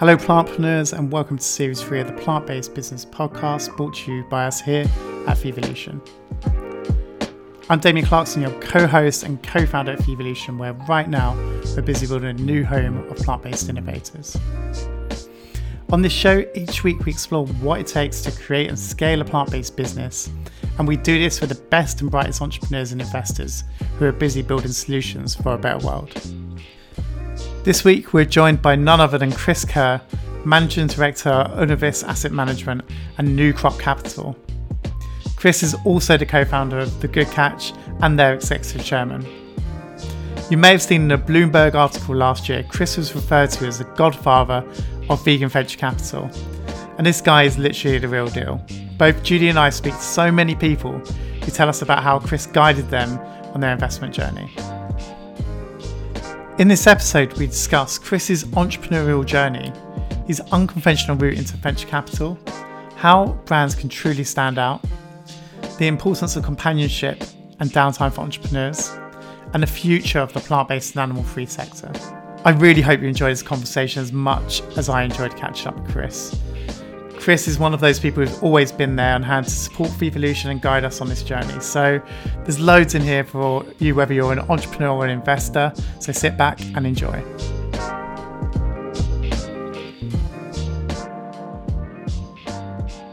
Hello, plantpreneurs, and welcome to Series 3 of the Plant Based Business Podcast, brought to you by us here at Vevolution. I'm Damien Clarkson, your co host and co founder at Vevolution, where right now we're busy building a new home of plant based innovators. On this show, each week we explore what it takes to create and scale a plant based business, and we do this with the best and brightest entrepreneurs and investors who are busy building solutions for a better world. This week, we're joined by none other than Chris Kerr, Managing Director of Unovis Asset Management and New Crop Capital. Chris is also the co founder of The Good Catch and their executive chairman. You may have seen in a Bloomberg article last year, Chris was referred to as the godfather of vegan venture capital. And this guy is literally the real deal. Both Judy and I speak to so many people who tell us about how Chris guided them on their investment journey. In this episode, we discuss Chris's entrepreneurial journey, his unconventional route into venture capital, how brands can truly stand out, the importance of companionship and downtime for entrepreneurs, and the future of the plant based and animal free sector. I really hope you enjoyed this conversation as much as I enjoyed catching up with Chris. Chris is one of those people who's always been there on hand to support Vevolution and guide us on this journey. So there's loads in here for you, whether you're an entrepreneur or an investor. So sit back and enjoy.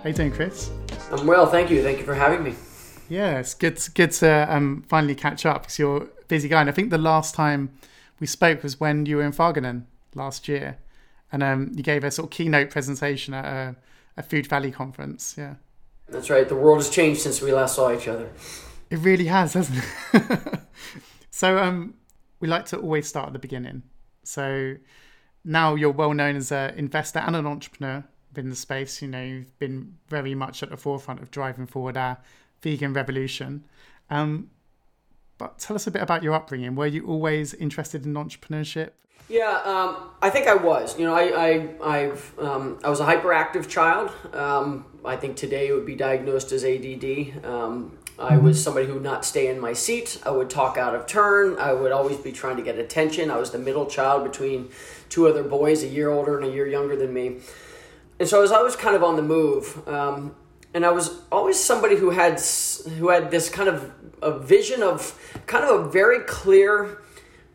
How you doing, Chris? I'm well, thank you. Thank you for having me. Yeah, it's good, to, good to um, finally catch up because you're a busy guy. And I think the last time we spoke was when you were in Wageningen last year, and um, you gave a sort of keynote presentation at a a Food Valley conference. Yeah. That's right. The world has changed since we last saw each other. It really has, hasn't it? so um, we like to always start at the beginning. So now you're well known as an investor and an entrepreneur within the space. You know, you've been very much at the forefront of driving forward our vegan revolution. Um, but tell us a bit about your upbringing. Were you always interested in entrepreneurship? Yeah, um, I think I was. You know, I I I've, um, I was a hyperactive child. Um, I think today it would be diagnosed as ADD. Um, I mm-hmm. was somebody who would not stay in my seat. I would talk out of turn. I would always be trying to get attention. I was the middle child between two other boys, a year older and a year younger than me. And so I was always kind of on the move. Um, and I was always somebody who had who had this kind of a vision of kind of a very clear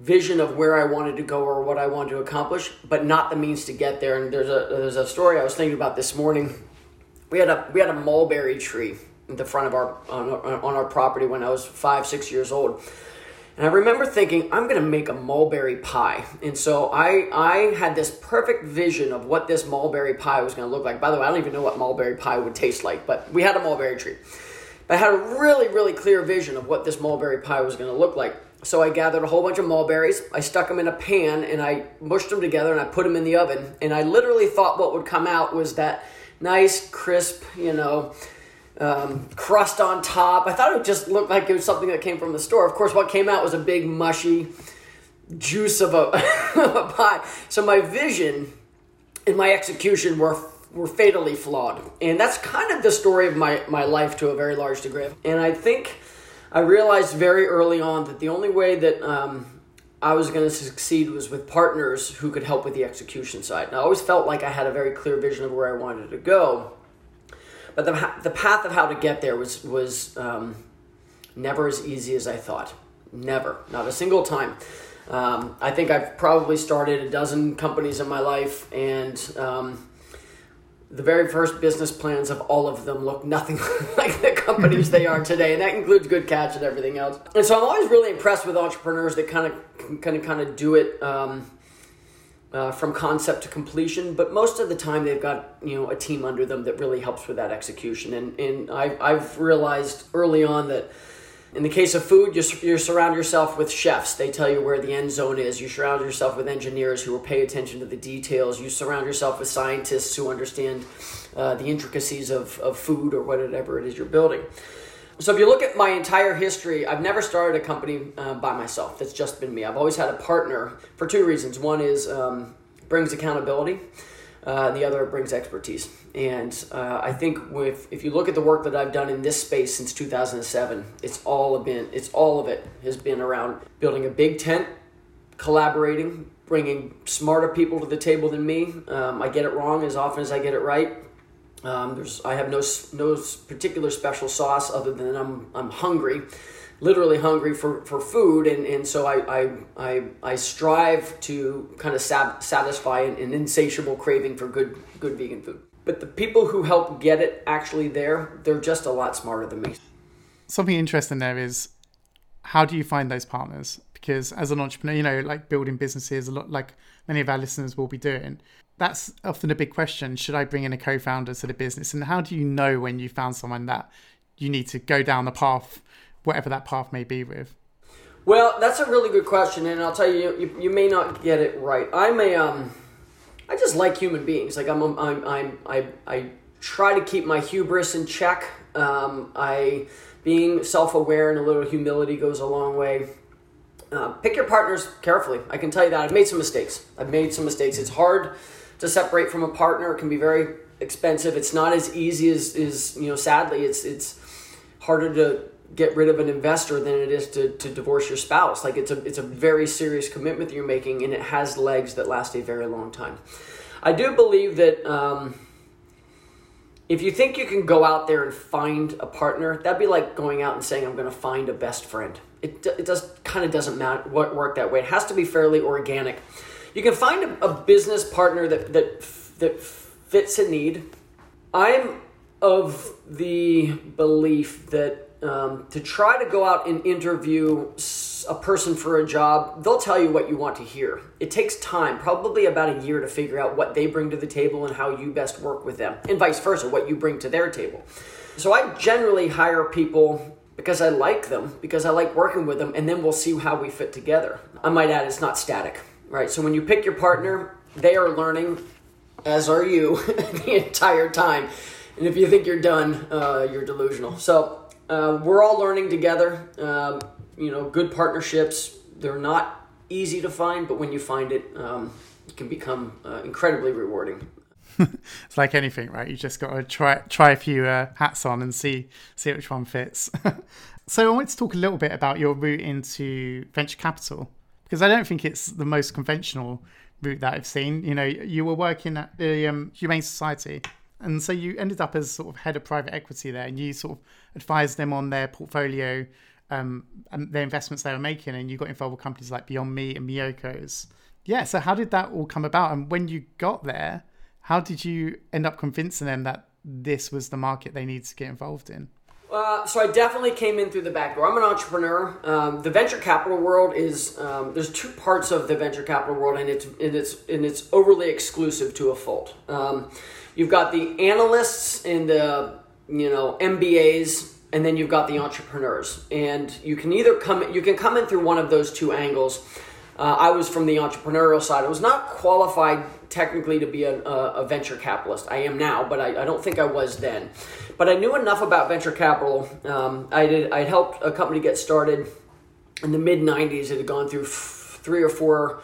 vision of where I wanted to go or what I wanted to accomplish, but not the means to get there. And there's a there's a story I was thinking about this morning. We had a we had a mulberry tree in the front of our on, on our property when I was five six years old. And I remember thinking, I'm to make a mulberry pie. And so I, I had this perfect vision of what this mulberry pie was going to look like. By the way, I don't even know what mulberry pie would taste like, but we had a mulberry tree. But I had a really, really clear vision of what this mulberry pie was going to look like. So I gathered a whole bunch of mulberries, I stuck them in a pan, and I mushed them together and I put them in the oven. And I literally thought what would come out was that nice, crisp, you know, um, crust on top. I thought it just look like it was something that came from the store. Of course, what came out was a big, mushy juice of a, of a pie. So my vision and my execution were were fatally flawed. And that's kind of the story of my, my life to a very large degree. And I think I realized very early on that the only way that um, I was going to succeed was with partners who could help with the execution side. And I always felt like I had a very clear vision of where I wanted to go, but the, the path of how to get there was was um, never as easy as I thought. Never, not a single time. Um, I think I've probably started a dozen companies in my life, and um, the very first business plans of all of them look nothing like the companies they are today, and that includes Good Catch and everything else. And so I'm always really impressed with entrepreneurs that kind of kind of kind of do it um, uh, from concept to completion. But most of the time, they've got you know a team under them that really helps with that execution. And and I, I've realized early on that in the case of food, you, you surround yourself with chefs. They tell you where the end zone is. You surround yourself with engineers who will pay attention to the details. You surround yourself with scientists who understand uh, the intricacies of, of food or whatever it is you're building. So if you look at my entire history, I've never started a company uh, by myself. That's just been me. I've always had a partner for two reasons. One is um, brings accountability. Uh, the other brings expertise. And uh, I think with if you look at the work that I've done in this space since 2007, it's all been it's all of it has been around building a big tent, collaborating, bringing smarter people to the table than me. Um, I get it wrong as often as I get it right. Um, there's, I have no no particular special sauce other than I'm I'm hungry, literally hungry for, for food, and, and so I, I I I strive to kind of sab- satisfy an, an insatiable craving for good good vegan food. But the people who help get it actually there, they're just a lot smarter than me. Something interesting there is how do you find those partners? Because as an entrepreneur, you know, like building businesses, a lot like many of our listeners will be doing, that's often a big question. Should I bring in a co-founder to the business? And how do you know when you found someone that you need to go down the path, whatever that path may be with? Well, that's a really good question, and I'll tell you, you, you may not get it right. I'm a, um, I just like human beings. Like I'm, I'm, I'm, I, I try to keep my hubris in check. Um, I, being self-aware and a little humility goes a long way. Uh, pick your partners carefully. I can tell you that I've made some mistakes. I've made some mistakes. It's hard to separate from a partner. It can be very expensive. It's not as easy as is you know. Sadly, it's it's harder to get rid of an investor than it is to, to divorce your spouse. Like it's a it's a very serious commitment that you're making, and it has legs that last a very long time. I do believe that. Um, if you think you can go out there and find a partner, that'd be like going out and saying, "I'm going to find a best friend." It it does kind of doesn't matter what work that way. It has to be fairly organic. You can find a, a business partner that that that fits a need. I'm of the belief that um, to try to go out and interview a person for a job, they'll tell you what you want to hear. It takes time, probably about a year, to figure out what they bring to the table and how you best work with them, and vice versa, what you bring to their table. So I generally hire people because I like them, because I like working with them, and then we'll see how we fit together. I might add, it's not static, right? So when you pick your partner, they are learning, as are you, the entire time. And if you think you're done, uh, you're delusional. So uh, we're all learning together. Um, you know, good partnerships. They're not easy to find, but when you find it, um, it can become uh, incredibly rewarding. it's like anything, right? You just got to try try a few uh, hats on and see see which one fits. so I want to talk a little bit about your route into venture capital because I don't think it's the most conventional route that I've seen. You know, you were working at the um, Humane Society and so you ended up as sort of head of private equity there, and you sort of advised them on their portfolio um, and the investments they were making, and you got involved with companies like Beyond Meat and Miyoko's. Yeah, so how did that all come about? And when you got there, how did you end up convincing them that this was the market they needed to get involved in? Uh, so I definitely came in through the back door. I'm an entrepreneur. Um, the venture capital world is um, there's two parts of the venture capital world, and it's and it's and it's overly exclusive to a fault. Um, You've got the analysts and the you know MBAs, and then you've got the entrepreneurs. And you can either come you can come in through one of those two angles. Uh, I was from the entrepreneurial side. I was not qualified technically to be a, a, venture capitalist. I am now, but I, I, don't think I was then. But I knew enough about venture capital. Um, I did. I helped a company get started in the mid '90s. It had gone through f- three or four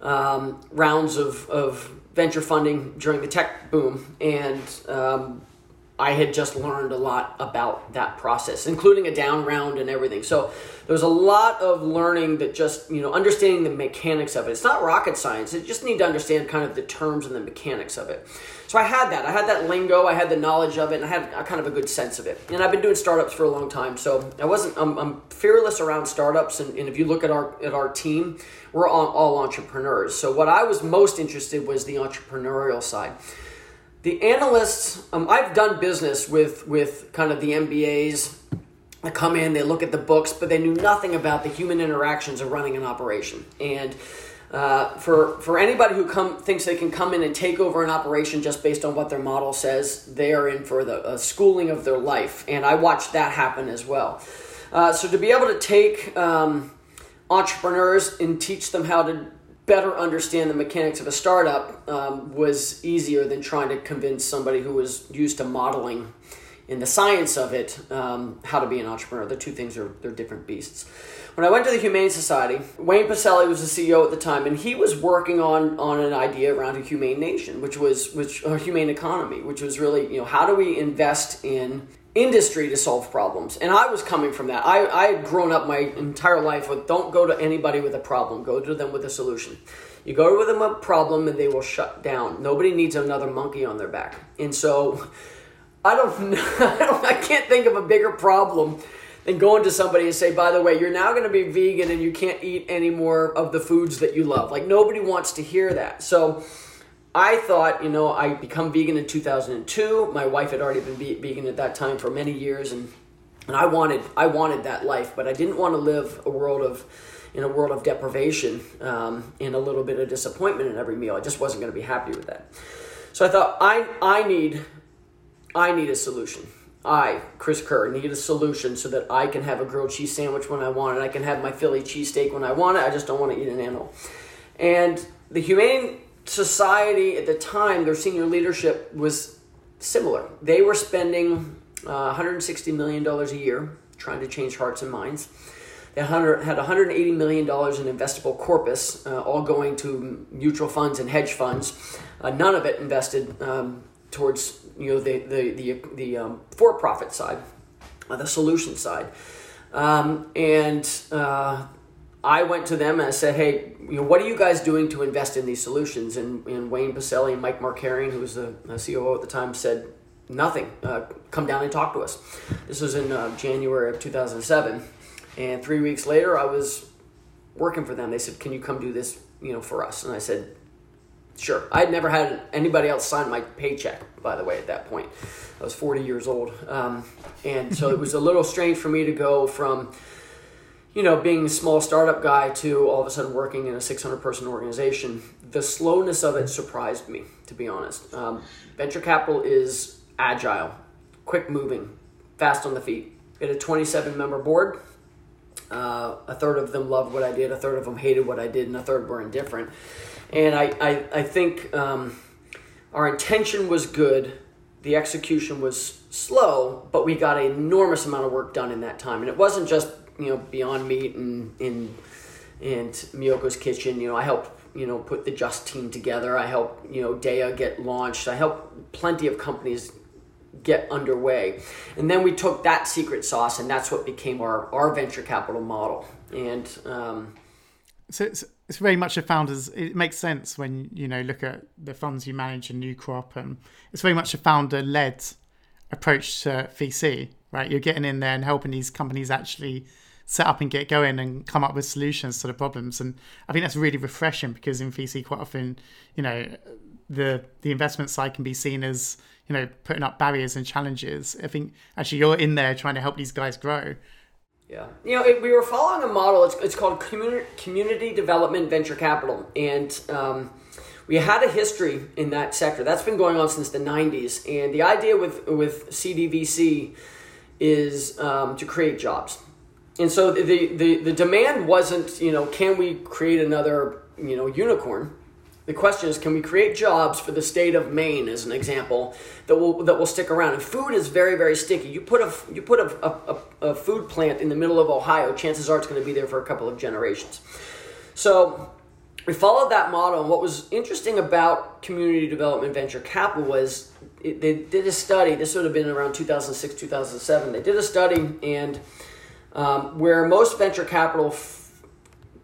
um, rounds of, of venture funding during the tech boom, and um, I had just learned a lot about that process, including a down round and everything. So there's a lot of learning that just, you know, understanding the mechanics of it. It's not rocket science. You just need to understand kind of the terms and the mechanics of it. So I had that. I had that lingo. I had the knowledge of it, and I had a, kind of a good sense of it. And I've been doing startups for a long time, so I wasn't. I'm, I'm fearless around startups, and, and, if you look at our at our team, we're all, all entrepreneurs. So what I was most interested was the entrepreneurial side. The analysts, um, I've done business with with kind of the MBAs. I come in, they look at the books, but they knew nothing about the human interactions of running an operation and uh, for for anybody who come thinks they can come in and take over an operation just based on what their model says, they are in for the uh, schooling of their life, and I watched that happen as well. Uh, so to be able to take um, entrepreneurs and teach them how to better understand the mechanics of a startup um, was easier than trying to convince somebody who was used to modeling in the science of it um, how to be an entrepreneur. The two things are they're different beasts. When I went to the Humane Society, Wayne Pacelle was the CEO at the time, and he was working on on an idea around a humane nation, which was which a humane economy, which was really you know how do we invest in industry to solve problems. And I was coming from that. I, I had grown up my entire life with don't go to anybody with a problem, go to them with a solution. You go with them a problem and they will shut down. Nobody needs another monkey on their back. And so I don't, I, don't, I can't think of a bigger problem than going to somebody and say, by the way, you're now going to be vegan and you can't eat any more of the foods that you love. Like nobody wants to hear that. So I thought, you know, I become vegan in 2002. My wife had already been vegan at that time for many years, and and I wanted I wanted that life, but I didn't want to live a world of in a world of deprivation um, and a little bit of disappointment in every meal. I just wasn't going to be happy with that. So I thought I I need I need a solution. I, Chris Kerr, need a solution so that I can have a grilled cheese sandwich when I want it. I can have my Philly cheesesteak when I want it. I just don't want to eat an animal. And the Humane society at the time, their senior leadership was similar. They were spending uh, $160 million a year trying to change hearts and minds. They had $180 million in investable corpus, uh, all going to mutual funds and hedge funds. Uh, none of it invested um, towards you know the the the, the um, for-profit side, uh, the solution side. Um, and uh, I went to them and I said, hey, you know, what are you guys doing to invest in these solutions? And, and Wayne Pacelle and Mike Markarian, who was the, COO at the time, said, nothing. Uh, come down and talk to us. This was in uh, January of 2007. And three weeks later, I was working for them. They said, can you come do this, you know, for us? And I said, sure. I had never had anybody else sign my paycheck, by the way, at that point. I was 40 years old. Um, and so it was a little strange for me to go from – you know, being a small startup guy to all of a sudden working in a 600 person organization, the slowness of it surprised me, to be honest. Um, venture capital is agile, quick moving, fast on the feet. It had a 27 member board. Uh, a third of them loved what I did, a third of them hated what I did, and a third were indifferent. And I, I, I think um, our intention was good, the execution was slow, but we got an enormous amount of work done in that time. And it wasn't just you know Beyond Meat and in and Miyoko's Kitchen. You know, I help you know put the Just team together. I help you know Daiya get launched. I help plenty of companies get underway, and then we took that secret sauce, and that's what became our our venture capital model. And um, so it's it's very much a founder's. It makes sense when you know look at the funds you manage in New Crop, and it's very much a founder led approach to VC. Right, you're getting in there and helping these companies actually set up and get going and come up with solutions to the problems. And I think that's really refreshing because in VC, quite often, you know, the the investment side can be seen as you know putting up barriers and challenges. I think actually you're in there trying to help these guys grow. Yeah, you know, it, we were following a model. It's, it's called community community development venture capital, and um, we had a history in that sector. That's been going on since the '90s. And the idea with with CDVC is um, to create jobs and so the, the, the demand wasn't, you know, can we create another, you know, unicorn? The question is, can we create jobs for the state of Maine, as an example, that will that will stick around? And food is very very sticky. You put a you put a, a, a food plant in the middle of Ohio, chances are it's going to be there for a couple of generations. So we followed that model. And what was interesting about community development venture capital was it, they did a study. This would have been around 2006 2007. They did a study and um, where most venture capital f-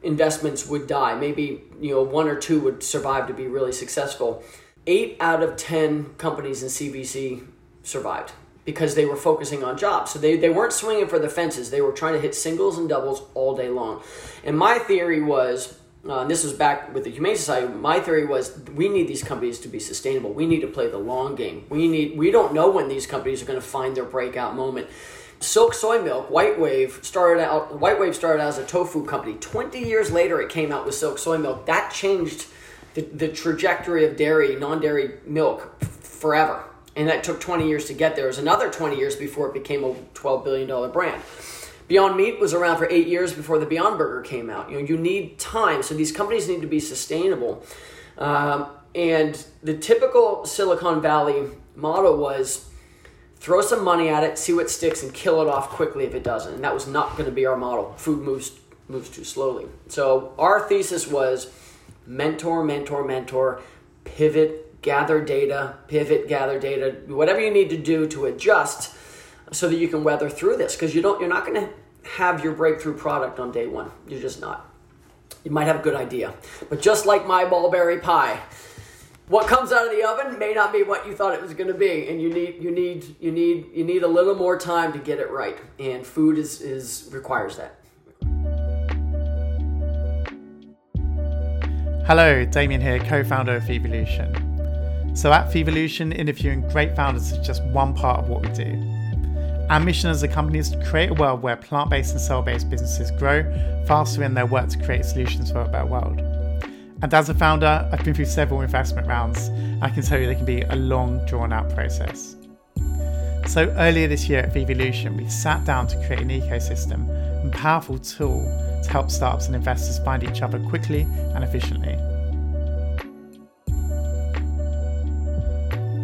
investments would die. Maybe you know one or two would survive to be really successful. Eight out of ten companies in CVC survived because they were focusing on jobs. So they, they weren't swinging for the fences. They were trying to hit singles and doubles all day long. And my theory was, uh, and this was back with the Humane Society. My theory was we need these companies to be sustainable. We need to play the long game. We need we don't know when these companies are going to find their breakout moment. Silk Soy Milk, White Wave started out. White Wave started out as a tofu company. Twenty years later, it came out with Silk Soy Milk. That changed the, the trajectory of dairy, non-dairy milk forever. And that took 20 years to get there. It was another 20 years before it became a 12 billion dollar brand. Beyond Meat was around for eight years before the Beyond Burger came out. You know, you need time, so these companies need to be sustainable. Um, and the typical Silicon Valley model was throw some money at it, see what sticks, and kill it off quickly if it doesn't. And that was not going to be our model. Food moves moves too slowly. So our thesis was mentor, mentor, mentor, pivot, gather data, pivot, gather data, whatever you need to do to adjust so that you can weather through this because you don't you're not going to have your breakthrough product on day one. You're just not. you might have a good idea. But just like my mulberry pie, what comes out of the oven may not be what you thought it was going to be, and you need you need you need you need a little more time to get it right. And food is is requires that. Hello, Damien here, co-founder of Vevolution. So at Vevolution, interviewing great founders is just one part of what we do. Our mission as a company is to create a world where plant based and cell based businesses grow faster in their work to create solutions for a better world. And as a founder, I've been through several investment rounds. I can tell you they can be a long, drawn out process. So earlier this year at Vevolution, we sat down to create an ecosystem and powerful tool to help startups and investors find each other quickly and efficiently.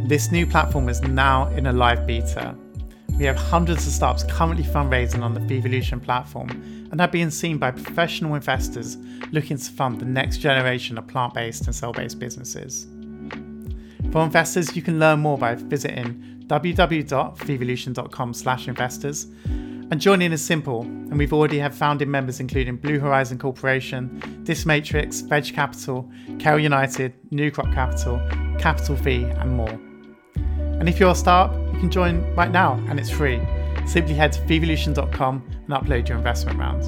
This new platform is now in a live beta we have hundreds of startups currently fundraising on the Vevolution platform and are being seen by professional investors looking to fund the next generation of plant based and cell based businesses. For investors, you can learn more by visiting www.vevolution.com slash investors. And joining is simple, and we've already have founding members including Blue Horizon Corporation, Dismatrix, Veg Capital, Kale United, New Crop Capital, Capital V, and more. And if you're a startup, you can join right now and it's free. Simply head to vevolution.com and upload your investment round.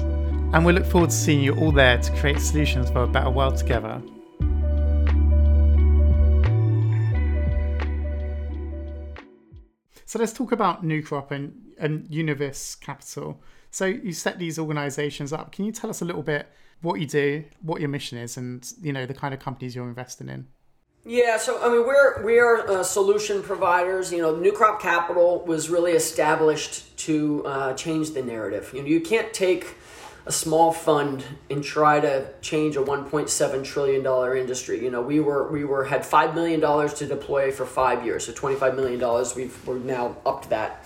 And we look forward to seeing you all there to create solutions for a better world together. So let's talk about New Crop and, and Unovis Capital. So you set these organizations up. Can you tell us a little bit what you do, what your mission is, and you know the kind of companies you're investing in? Yeah, so I mean, we're we are uh, solution providers. You know, New Crop Capital was really established to uh, change the narrative. You know, you can't take a small fund and try to change a 1.7 trillion dollar industry. You know, we were we were had five million dollars to deploy for five years, so 25 million dollars. We've we're now up to that.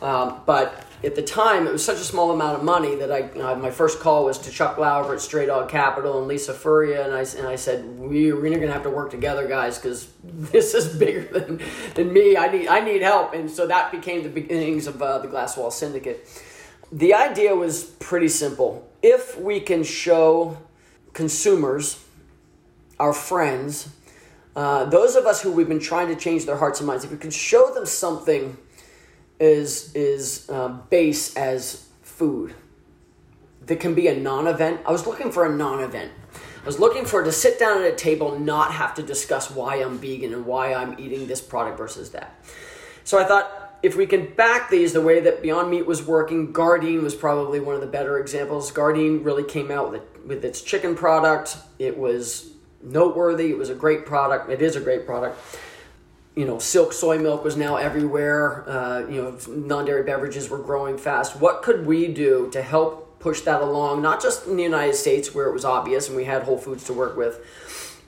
Um, but at the time, it was such a small amount of money that I, uh, my first call was to Chuck Laubach at Stray Dog Capital and Lisa Feria, and I, and I said, we, we're going to have to work together, guys, because this is bigger than, than me. I need, I need help. And so that became the beginnings of uh, the Glasswall Syndicate. The idea was pretty simple. If we can show consumers, our friends, uh, those of us who we've been trying to change their hearts and minds, if we can show them something – is is um, base as food. That can be a non-event. I was looking for a non-event. I was looking for to sit down at a table not have to discuss why I'm vegan and why I'm eating this product versus that. So I thought if we can back these the way that Beyond Meat was working, Gardein was probably one of the better examples. Gardein really came out with, it, with its chicken product. It was noteworthy. It was a great product. It is a great product you know, silk soy milk was now everywhere. Uh, you know, non-dairy beverages were growing fast. What could we do to help push that along? Not just in the United States where it was obvious and we had Whole Foods to work with,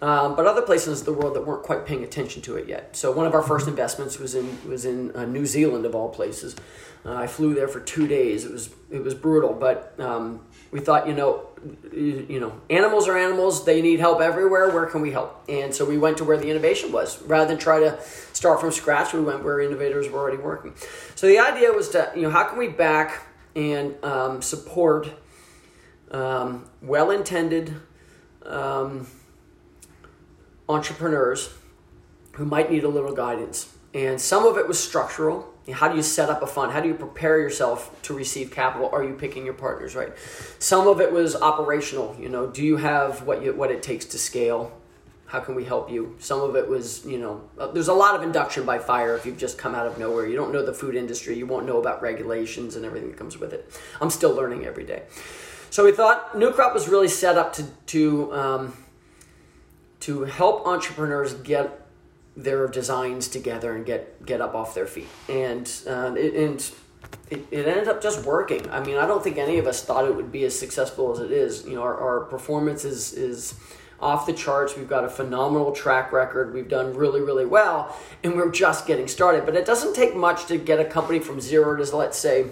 um, but other places in the world that weren't quite paying attention to it yet. So one of our first investments was in was in uh, New Zealand of all places. Uh, I flew there for two days. It was it was brutal, but um, we thought, you know, you know, animals are animals. They need help everywhere. Where can we help? And so we went to where the innovation was. Rather than try to start from scratch, we went where innovators were already working. So the idea was to, you know, how can we back and um, support um, well-intended um, entrepreneurs who might need a little guidance. And some of it was structural how do you set up a fund? How do you prepare yourself to receive capital? Are you picking your partners right? Some of it was operational. You know, do you have what you what it takes to scale? How can we help you? Some of it was, you know, uh, there's a lot of induction by fire if you've just come out of nowhere. You don't know the food industry. You won't know about regulations and everything that comes with it. I'm still learning every day. So we thought New Crop was really set up to to um, to help entrepreneurs get their designs together and get get up off their feet. And uh, it, and it, it ended up just working. I mean, I don't think any of us thought it would be as successful as it is. You know, our, our performance is is off the charts. We've got a phenomenal track record. We've done really, really well, and we're just getting started. But it doesn't take much to get a company from zero to let's say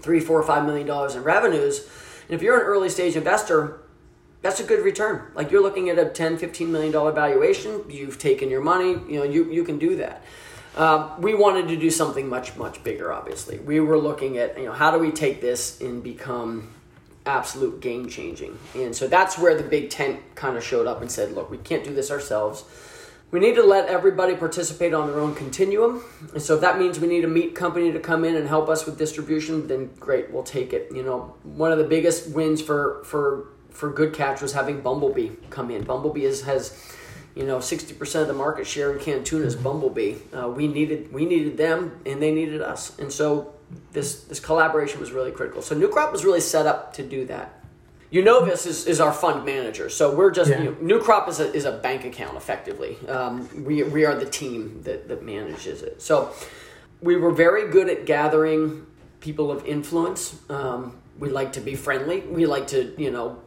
three, four, five million dollars in revenues. And if you're an early stage investor, that's a good return. Like you're looking at a 10, 15 million dollar valuation. You've taken your money. You know, you, you can do that. Um, we wanted to do something much, much bigger, obviously. We were looking at, you know, how do we take this and become absolute game changing. And so that's where the big tent kind of showed up and said, look, we can't do this ourselves. We need to let everybody participate on their own continuum. And so if that means we need a meat company to come in and help us with distribution, then great, we'll take it. You know, one of the biggest wins for for for Good Catch was having Bumblebee come in. Bumblebee is, has you know 60% of the market share in canned tuna is Bumblebee. Uh, we needed we needed them and they needed us. And so this this collaboration was really critical. So New Crop was really set up to do that. Unovis is, is our fund manager, so we're just yeah. you know, New Crop is a, is a bank account effectively. Um, we we are the team that that manages it. So we were very good at gathering people of influence. Um, we like to be friendly. We like to you know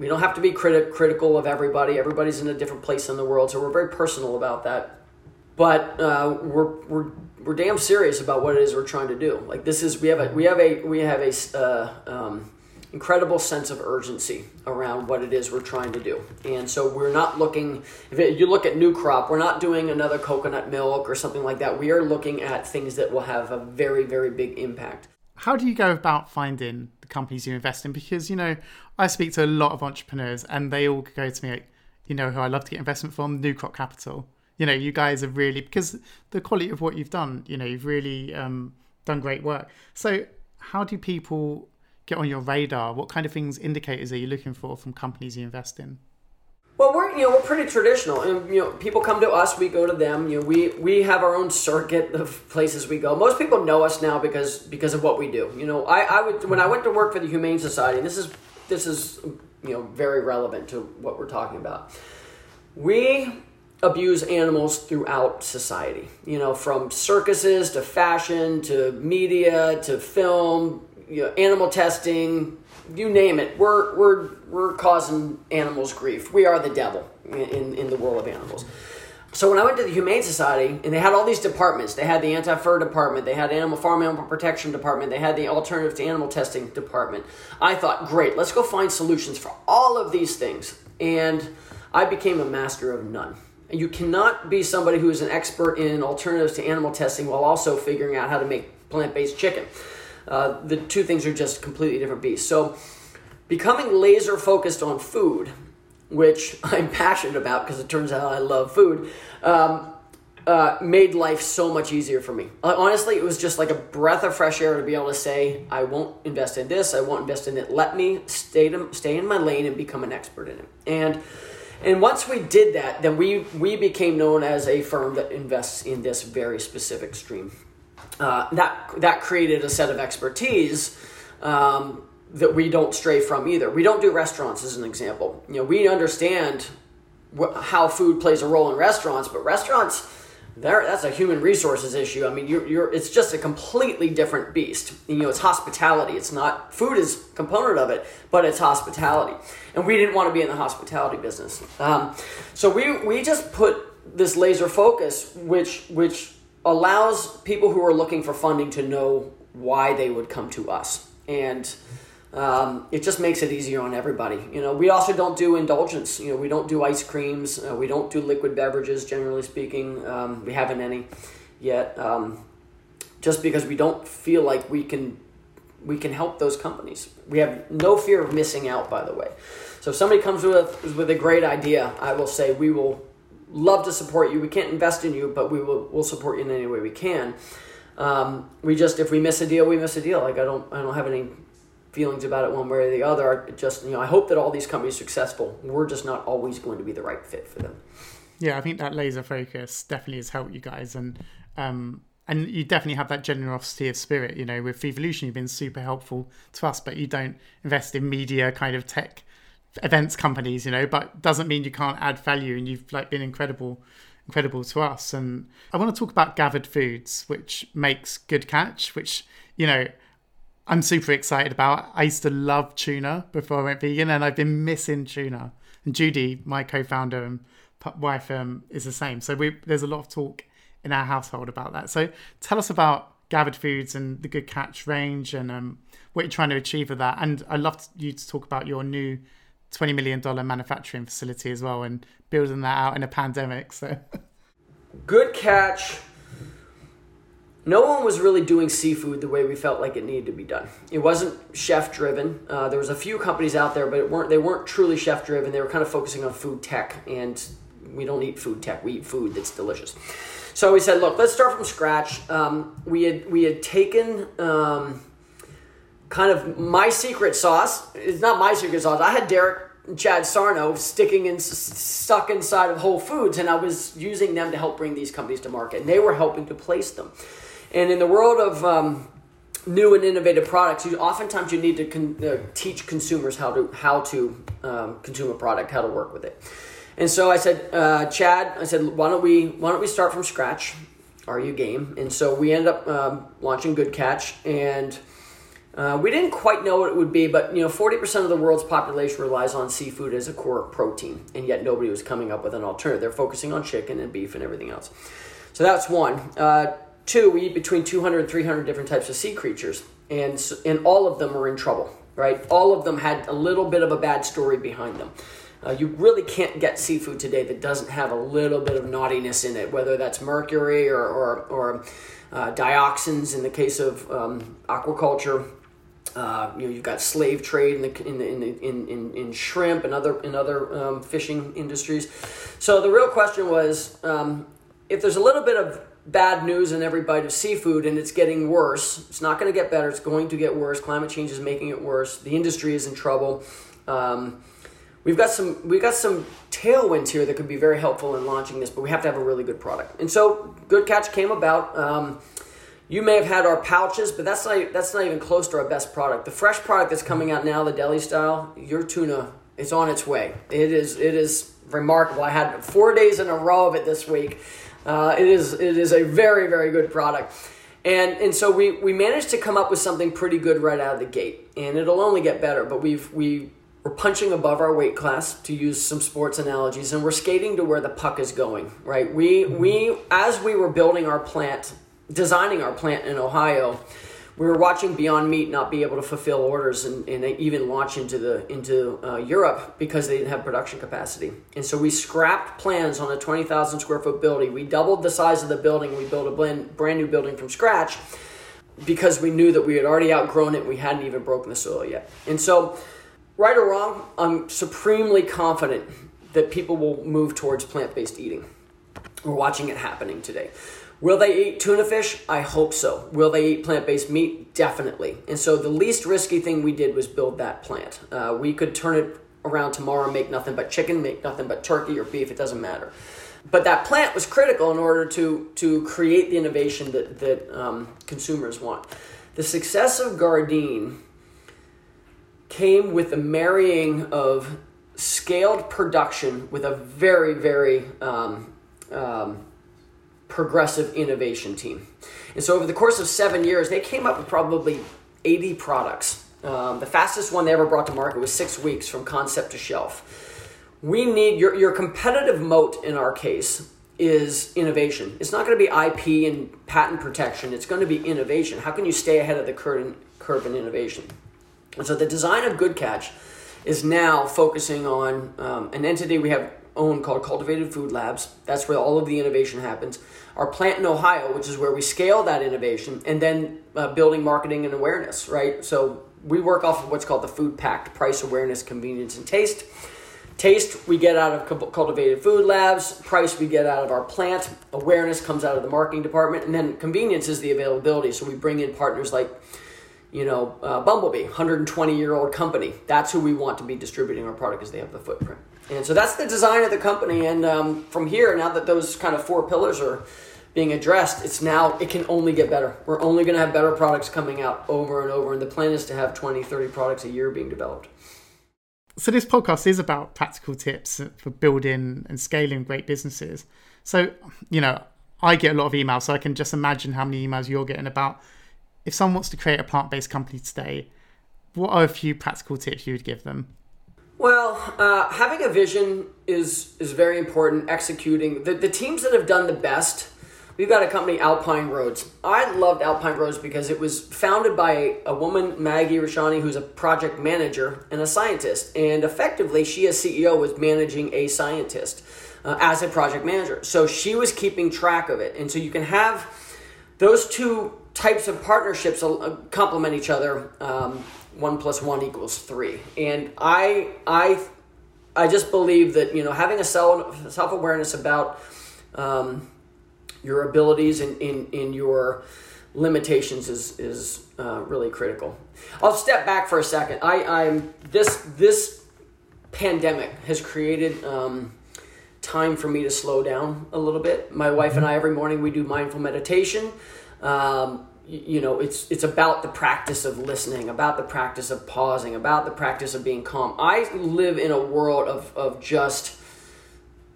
we don't have to be criti- critical of everybody. Everybody's in a different place in the world, so we're very personal about that. But uh, we're we're we're damn serious about what it is we're trying to do. Like this is we have a we have a we have a uh, um, incredible sense of urgency around what it is we're trying to do. And so we're not looking if you look at new crop, we're not doing another coconut milk or something like that. We are looking at things that will have a very very big impact. How do you go about finding companies you invest in? Because you know, I speak to a lot of entrepreneurs and they all go to me like, you know, who I love to get investment from, New Crop Capital. You know you guys have really because the quality of what you've done you know you've really um, done great work. So how do people get on your radar? What kind of things indicators are you looking for from companies you invest in well, we're you know we're pretty traditional, and you know people come to us, we go to them. You know we we have our own circuit of places we go. Most people know us now because because of what we do. You know, I I would when I went to work for the Humane Society, and this is this is you know very relevant to what we're talking about. We abuse animals throughout society. You know, from circuses to fashion to media to film, you know, animal testing, you name it. We're we're we're causing animals grief. We are the devil in in the world of animals. So when I went to the Humane Society, and they had all these departments, they had the anti-fur department, they had animal farm animal protection department, they had the alternative to animal testing department. I thought, great, let's go find solutions for all of these things, and I became a master of none. You cannot be somebody who is an expert in alternatives to animal testing while also figuring out how to make plant based chicken. Uh, the two things are just completely different beasts. So, becoming laser focused on food, which I'm passionate about because it turns out I love food, um, uh, made life so much easier for me. Uh, honestly, it was just like a breath of fresh air to be able to say, I won't invest in this, I won't invest in it. Let me stay, to, stay in my lane and become an expert in it. And and once we did that, then we, we became known as a firm that invests in this very specific stream. Uh, that, that created a set of expertise um, that we don't stray from either. We don't do restaurants, as an example. You know, we understand wh- how food plays a role in restaurants, but restaurants there that's a human resources issue. I mean, you're, you're it's just a completely different beast. You know, it's hospitality. It's not food is component of it, but it's hospitality, and we didn't want to be in the hospitality business. Um, so we we just put this laser focus, which which allows people who are looking for funding to know why they would come to us and um, it just makes it easier on everybody. You know, we also don't do indulgence. You know, we don't do ice creams. Uh, we don't do liquid beverages, generally speaking. Um, we haven't any yet, um, just because we don't feel like we can we can help those companies. We have no fear of missing out. By the way, so if somebody comes with with a great idea, I will say we will love to support you. We can't invest in you, but we will will support you in any way we can. Um, we just if we miss a deal, we miss a deal. Like I don't I don't have any feelings about it one way or the other. Just you know, I hope that all these companies are successful. We're just not always going to be the right fit for them. Yeah, I think that laser focus definitely has helped you guys, and um, and you definitely have that generosity of spirit. You know, with Vevolution, you've been super helpful to us, but you don't invest in media kind of tech events companies. You know, but doesn't mean you can't add value, and you've like been incredible incredible to us. And I want to talk about Gathered Foods, which makes Good Catch, which you know I'm super excited about. I used to love tuna before I went vegan, and I've been missing tuna. And Judy, my co-founder and wife, um, is the same. So we, there's a lot of talk in our household about that. So tell us about Gathered Foods and the Good Catch range, and um, what you're trying to achieve with that. And I'd love you to talk about your new twenty million dollar manufacturing facility as well, and building that out in a pandemic. So, Good Catch no one was really doing seafood the way we felt like it needed to be done. It wasn't chef driven. Uh, there was a few companies out there, but weren't they weren't truly chef driven. They were kind of focusing on food tech, and we don't eat food tech. We eat food that's delicious. So we said, look, let's start from scratch. Um, we had we had taken. Um, kind of my secret sauce. It's not my secret sauce. I had Derek and Chad Sarno sticking in stuck inside of Whole Foods, and I was using them to help bring these companies to market, and they were helping to place them. And in the world of um, new and innovative products, you, oftentimes you need to con- uh, teach consumers how to how to um, consume a product, how to work with it. And so I said, uh, Chad, I said, why don't we why don't we start from scratch? Are you game? And so we ended up um, launching Good Catch, and uh, we didn't quite know what it would be, but you know, 40% of the world's population relies on seafood as a core protein, and yet nobody was coming up with an alternative. They're focusing on chicken and beef and everything else. So that's one. Uh, two, we eat between 200 and 300 different types of sea creatures, and and all of them are in trouble. Right? All of them had a little bit of a bad story behind them. Uh, you really can't get seafood today that doesn't have a little bit of naughtiness in it, whether that's mercury or, or, or uh, dioxins in the case of um, aquaculture. Uh, you know, you've got slave trade in the in the, in, the, in, in, in, shrimp and other in other um, fishing industries. So the real question was, um, if there's a little bit of bad news in every bite of seafood and it's getting worse, it's not going to get better. It's going to get worse. Climate change is making it worse. The industry is in trouble. Um, we've got some we've got some tailwinds here that could be very helpful in launching this, but we have to have a really good product. And so, Good Catch came about. You may have had our pouches, but that's not that's not even close to our best product. The fresh product that's coming out now, the deli style, your tuna is on its way. It is it is remarkable. I had four days in a row of it this week. Uh, it is it is a very very good product. And, and so we, we managed to come up with something pretty good right out of the gate, and it'll only get better. But we've we we're punching above our weight class to use some sports analogies and we're skating to where the puck is going right we we as we were building our plant designing our plant in ohio we were watching beyond meat not be able to fulfill orders and, and even launch into the into uh, europe because they didn't have production capacity. And so we scrapped plans on a 20000 square foot building. We doubled the size of the building. We built a brand, brand new building from scratch because we knew that we had already outgrown it. We hadn't even broken the soil yet. And so right or wrong, I'm supremely confident that people will move towards plant based eating. We're watching it happening today. Will they eat tuna fish? I hope so. Will they eat plant based meat? Definitely. And so the least risky thing we did was build that plant. Uh, we could turn it around tomorrow make nothing but chicken, make nothing but turkey or beef, it doesn't matter. But that plant was critical in order to, to create the innovation that, that um, consumers want. The success of Gardein came with the marrying of scaled production with a very, very um, um, progressive innovation team. And so, over the course of seven years, they came up with probably 80 products. Um, the fastest one they ever brought to market was six weeks from concept to shelf. We need your, your competitive moat in our case is innovation. It's not going to be IP and patent protection, it's going to be innovation. How can you stay ahead of the curve in innovation? And so the design of Good Catch is now focusing on um, an entity we have owned called Cultivated Food Labs. That's where all of the innovation happens. Our plant in Ohio, which is where we scale that innovation, and then uh, building marketing and awareness, right? So we work off of what's called the food pact price, awareness, convenience, and taste. Taste we get out of Cultivated Food Labs, price we get out of our plant, awareness comes out of the marketing department, and then convenience is the availability. So we bring in partners like you know, uh, Bumblebee, 120 year old company. That's who we want to be distributing our product because they have the footprint. And so that's the design of the company. And um, from here, now that those kind of four pillars are being addressed, it's now, it can only get better. We're only going to have better products coming out over and over. And the plan is to have 20, 30 products a year being developed. So this podcast is about practical tips for building and scaling great businesses. So, you know, I get a lot of emails, so I can just imagine how many emails you're getting about if someone wants to create a plant based company today, what are a few practical tips you would give them? Well, uh, having a vision is is very important. Executing the, the teams that have done the best. We've got a company, Alpine Roads. I loved Alpine Roads because it was founded by a woman, Magi Richani, who's a project manager and a scientist. And effectively, she as CEO was managing a scientist uh, as a project manager. So she was keeping track of it. And so you can have those two types of partnerships uh, complement each other. Um, one plus one equals three, and I I I just believe that you know having a self self awareness about um, your abilities and in, in your limitations is is uh, really critical. I'll step back for a second. I I'm this this pandemic has created. Um, time for me to slow down a little bit. My wife and I every morning we do mindful meditation. Um, you know it's it's about the practice of listening about the practice of pausing about the practice of being calm. I live in a world of of just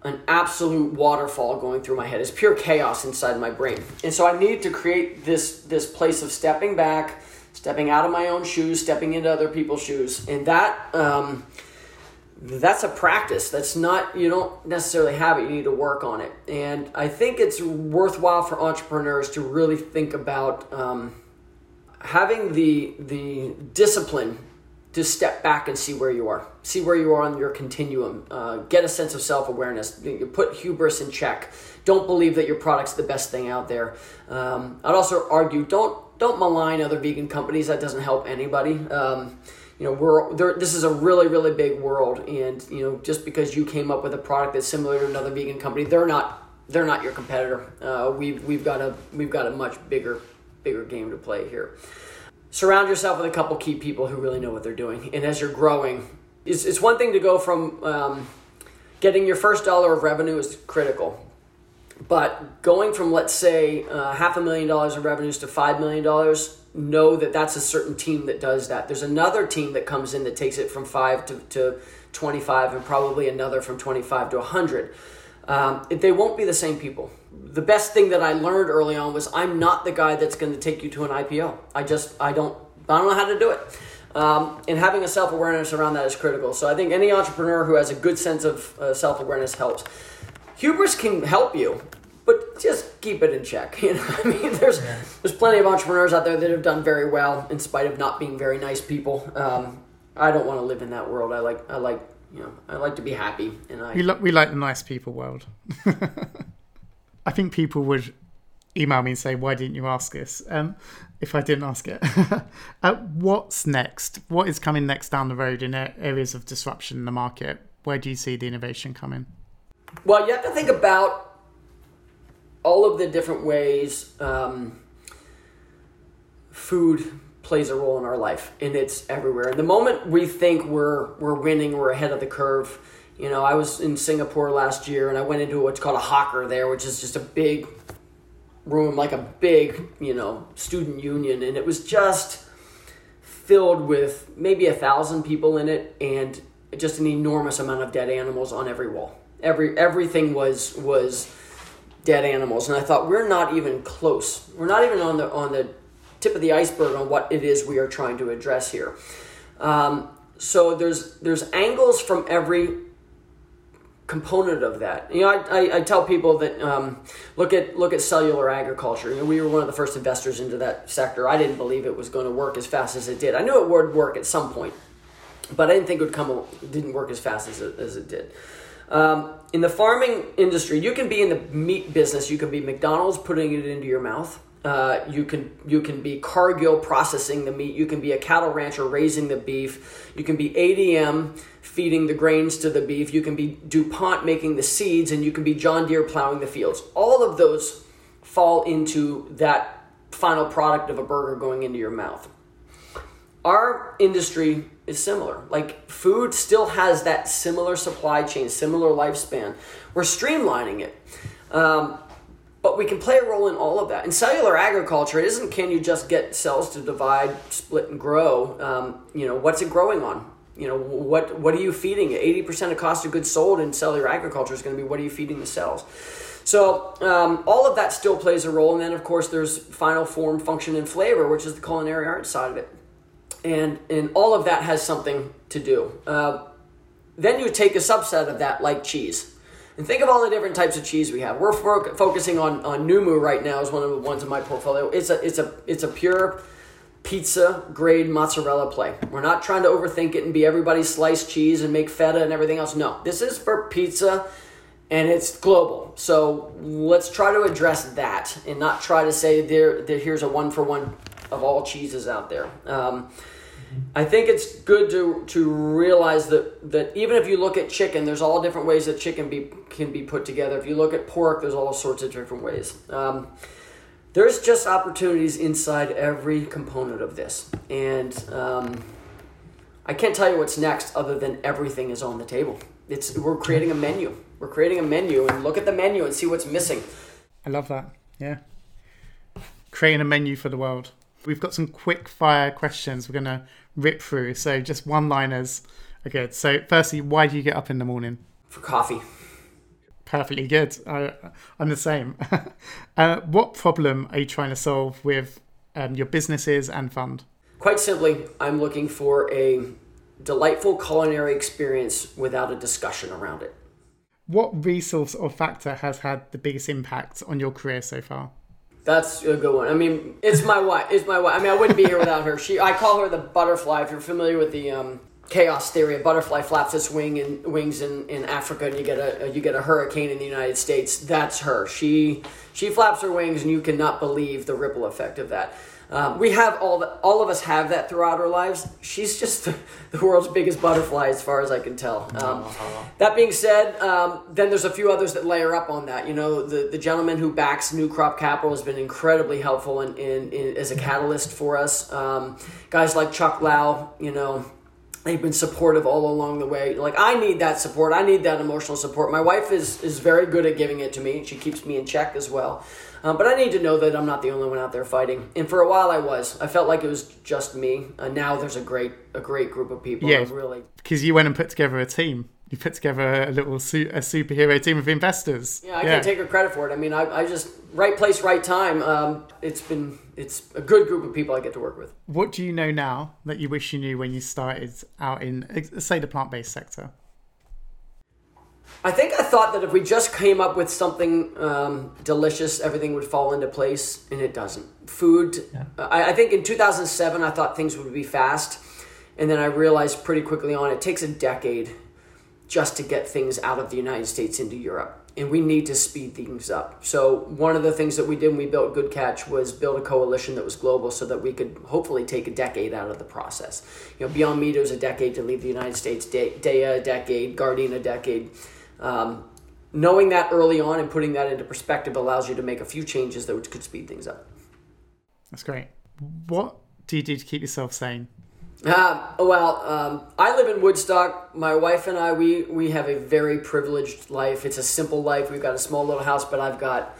an absolute waterfall going through my head. It's pure chaos inside my brain. And so i need to create this this place of stepping back stepping out of my own shoes stepping into other people's shoes. And that um, that's a practice. That's not, you don't necessarily have it. You need to work on it. And I think it's worthwhile for entrepreneurs to really think about um, having the, the discipline to step back and see where you are, see where you are on your continuum, uh, get a sense of self awareness, put hubris in check. Don't believe that your product's the best thing out there. Um, I'd also argue don't don't malign other vegan companies. That doesn't help anybody. Um, you know we're there, this is a really really big world. And you know just because you came up with a product that's similar to another vegan company they're not they're not your competitor. Uh, we've we've got a we've got a much bigger bigger game to play here. Surround yourself with a couple key people who really know what they're doing. And as you're growing it's, it's one thing to go from um, getting your first dollar of revenue is critical. But going from let's say uh, half a million dollars of revenues to five million dollars know that that's a certain team that does that. There's another team that comes in that takes it from five to, to 25 and probably another from 25 to 100. Um, they won't be the same people. The best thing that I learned early on was I'm not the guy that's going to take you to an IPO. I just, I don't, I don't know how to do it. Um, and having a self awareness around that is critical. So I think any entrepreneur who has a good sense of uh, self awareness helps. Hubris can help you, but just keep it in check. You know, I mean, there's yeah. there's plenty of entrepreneurs out there that have done very well in spite of not being very nice people. Um, I don't want to live in that world. I like I like you know I like to be happy, and I we, lo- we like the nice people world. I think people would email me and say, "Why didn't you ask this?" Um, if I didn't ask it, uh, what's next? What is coming next down the road in areas of disruption in the market? Where do you see the innovation coming? Well, you have to think about all of the different ways um, food plays a role in our life, and it's everywhere. The moment we think we're we're winning, we're ahead of the curve. You know, I was in Singapore last year, and I went into what's called a hawker there, which is just a big room, like a big you know student union, and it was just filled with maybe a thousand people in it, and just an enormous amount of dead animals on every wall. Every everything was was dead animals, and I thought we're not even close. We're not even on the on the tip of the iceberg on what it is we are trying to address here. Um, so there's there's angles from every component of that. You know, I, I, I tell people that um, look at look at cellular agriculture. You know, we were one of the first investors into that sector. I didn't believe it was going to work as fast as it did. I knew it would work at some point, but I didn't think it would come. It didn't work as fast as it, as it did. Um, in the farming industry, you can be in the meat business. You can be McDonald's putting it into your mouth. Uh, you can you can be Cargill processing the meat. You can be a cattle rancher raising the beef. You can be ADM feeding the grains to the beef. You can be DuPont making the seeds, and you can be John Deere plowing the fields. All of those fall into that final product of a burger going into your mouth. Our industry is similar. Like food still has that similar supply chain, similar lifespan. We're streamlining it. Um, but we can play a role in all of that. In cellular agriculture, it isn't can you just get cells to divide, split, and grow. Um, you know, what's it growing on? You know, what what are you feeding it? Eighty percent of cost of goods sold in cellular agriculture is going to be what are you feeding the cells. So um, all of that still plays a role, and then of course there's final form, function, and flavor, which is the culinary art side of it and and all of that has something to do. Uh, then you take a subset of that, like cheese, and think of all the different types of cheese we have. We're fo- focusing on on Numu right now as one of the ones in my portfolio. It's a it's a it's a pure pizza grade mozzarella play. We're not trying to overthink it and be everybody's sliced cheese and make feta and everything else. No, this is for pizza and it's global. So let's try to address that and not try to say there, there here's a one for one of all cheeses out there. Um, I think it's good to to realize that that even if you look at chicken, there's all different ways that chicken be can be put together. If you look at pork, there's all sorts of different ways. Um, there's just opportunities inside every component of this, and um, I can't tell you what's next other than everything is on the table. It's we're creating a menu. We're creating a menu, and look at the menu and see what's missing. I love that. Yeah, creating a menu for the world. We've got some quick fire questions we're going to rip through. So just one liners are good. So, firstly, why do you get up in the morning? For coffee. Perfectly good. I, I'm the same. uh, what problem are you trying to solve with um, your businesses and fund? Quite simply, I'm looking for a delightful culinary experience without a discussion around it. What resource or factor has had the biggest impact on your career so far? That's a good one. I mean, it's my wife. It's my wife. I mean, I wouldn't be here without her. She, I call her the butterfly. If you're familiar with the um, chaos theory, a butterfly flaps its wing and wings in, in Africa, and you get a you get a hurricane in the United States. That's her. She she flaps her wings, and you cannot believe the ripple effect of that. Um, we have all the, all of us have that throughout our lives. She's just the, the world's biggest butterfly, as far as I can tell. Um, that being said, um, then there's a few others that layer up on that. You know, the, the gentleman who backs New Crop Capital has been incredibly helpful in, in, in as a catalyst for us. Um, guys like Chuck Laubach, you know, they've been supportive all along the way. Like I need that support. I need that emotional support. My wife is is very good at giving it to me. She keeps me in check as well. Um, but I need to know that I'm not the only one out there fighting. And for a while, I was. I felt like it was just me. Uh, now there's a great a great group of people. Yeah, really. Because you went and put together a team. You put together a little su- a superhero team of investors. Yeah, I yeah. can't take her credit for it. I mean, I, I just right place, right time. Um, it's been it's a good group of people I get to work with. What do you know now that you wish you knew when you started out in, say, the plant based sector? I think I thought that if we just came up with something um, delicious, everything would fall into place, and it doesn't. Food, yeah. I, I, think in 2007, I thought things would be fast, and then I realized pretty quickly on it takes a decade just to get things out of the United States into Europe. And we need to speed things up. So, one of the things that we did when we built Good Catch was build a coalition that was global so that we could hopefully take a decade out of the process. You know, Beyond Meat was a decade to leave the United States, Daiya a decade, Gardein a decade um, knowing that early on and putting that into perspective allows you to make a few changes that could speed things up. That's great. What do you do to keep yourself sane? Uh, well, um, I live in Woodstock. My wife and I, we, we have a very privileged life. It's a simple life. We've got a small little house, but I've got,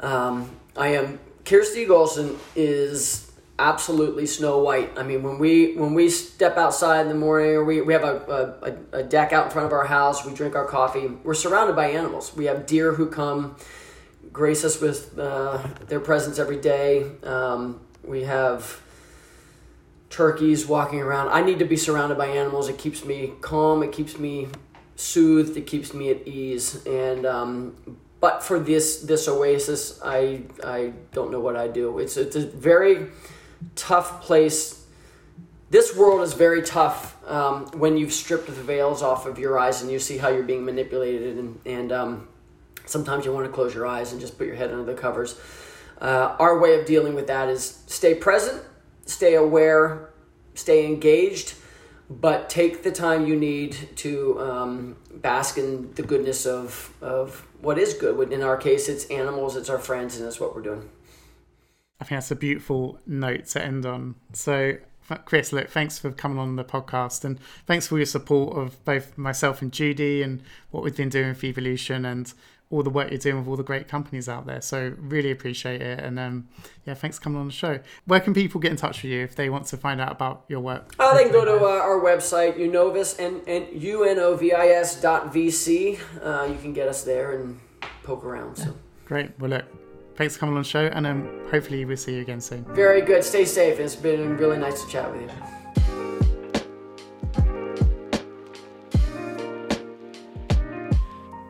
um, I am, Kirsty Golson is absolutely Snow White. I mean, when we when we step outside in the morning, or we, we have a, a, a, deck out in front of our house, we drink our coffee. We're surrounded by animals. We have deer who come grace us with uh, their presence every day. Um, we have turkeys walking around. I need to be surrounded by animals. It keeps me calm. It keeps me soothed. It keeps me at ease. And um, but for this this oasis, I I don't know what I do. It's it's a very tough place. This world is very tough um, when you've stripped the veils off of your eyes and you see how you're being manipulated, and, and um, sometimes you want to close your eyes and just put your head under the covers. Uh, our way of dealing with that is stay present, stay aware, stay engaged, but take the time you need to um, bask in the goodness of, of what is good. In our case, it's animals, it's our friends, and that's what we're doing. I think that's a beautiful note to end on. So, Chris, look, thanks for coming on the podcast and thanks for your support of both myself and Judy and what we've been doing with Vevolution and all the work you're doing with all the great companies out there. So, really appreciate it. And um, yeah, thanks for coming on the show. Where can people get in touch with you if they want to find out about your work? Oh, they can go to uh, our website, Unovis and, and U-N-O-V-I-S dot VC. Uh, you can get us there and poke around. So. Yeah. Great. Well, look, thanks for coming on the show, and um, hopefully we'll see you again soon. Very good. Stay safe. It's been really nice to chat with you.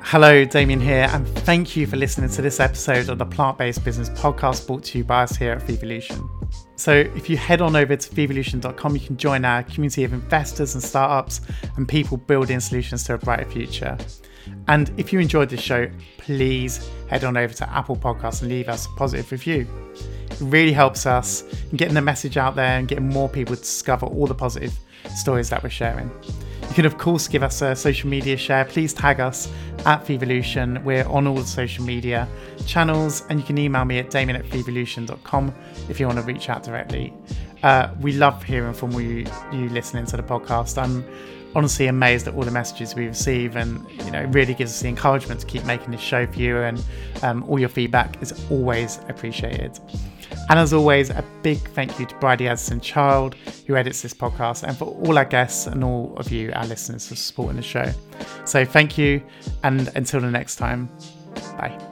Hello, Damien here, and thank you for listening to this episode of the Plant Based Business Podcast brought to you by us here at Vevolution. So, if you head on over to vevolution.com, you can join our community of investors and startups and people building solutions to a brighter future. And if you enjoyed this show, please head on over to Apple Podcasts and leave us a positive review. It really helps us in getting the message out there and getting more people to discover all the positive stories that we're sharing. You can, of course, give us a social media share. Please tag us at Vevolution. We're on all the social media channels, and you can email me at damien at vevolution.com if you want to reach out directly. Uh, we love hearing from you, you listening to the podcast. I'm honestly amazed at all the messages we receive, and you know, really gives us the encouragement to keep making this show for you. And um, all your feedback is always appreciated. And as always, a big thank you to Bridey Addison-Child, who edits this podcast, and for all our guests and all of you, our listeners, for supporting the show. So thank you, and until the next time, bye.